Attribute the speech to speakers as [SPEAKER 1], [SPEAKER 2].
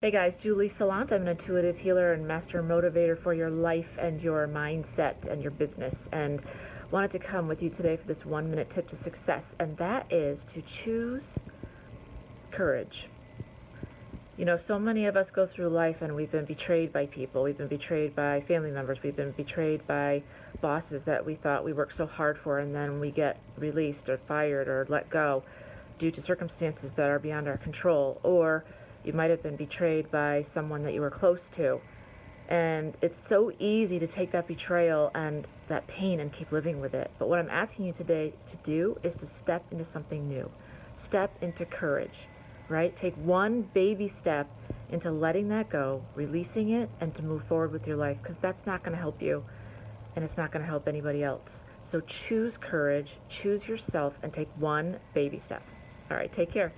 [SPEAKER 1] Hey guys, Julie Salant. I'm an intuitive healer and master motivator for your life and your mindset and your business. And wanted to come with you today for this one minute tip to success, and that is to choose courage. You know, so many of us go through life and we've been betrayed by people. We've been betrayed by family members. We've been betrayed by bosses that we thought we worked so hard for, and then we get released or fired or let go due to circumstances that are beyond our control. Or you might have been betrayed by someone that you were close to. And it's so easy to take that betrayal and that pain and keep living with it. But what I'm asking you today to do is to step into something new. Step into courage, right? Take one baby step into letting that go, releasing it, and to move forward with your life because that's not going to help you and it's not going to help anybody else. So choose courage, choose yourself, and take one baby step. All right, take care.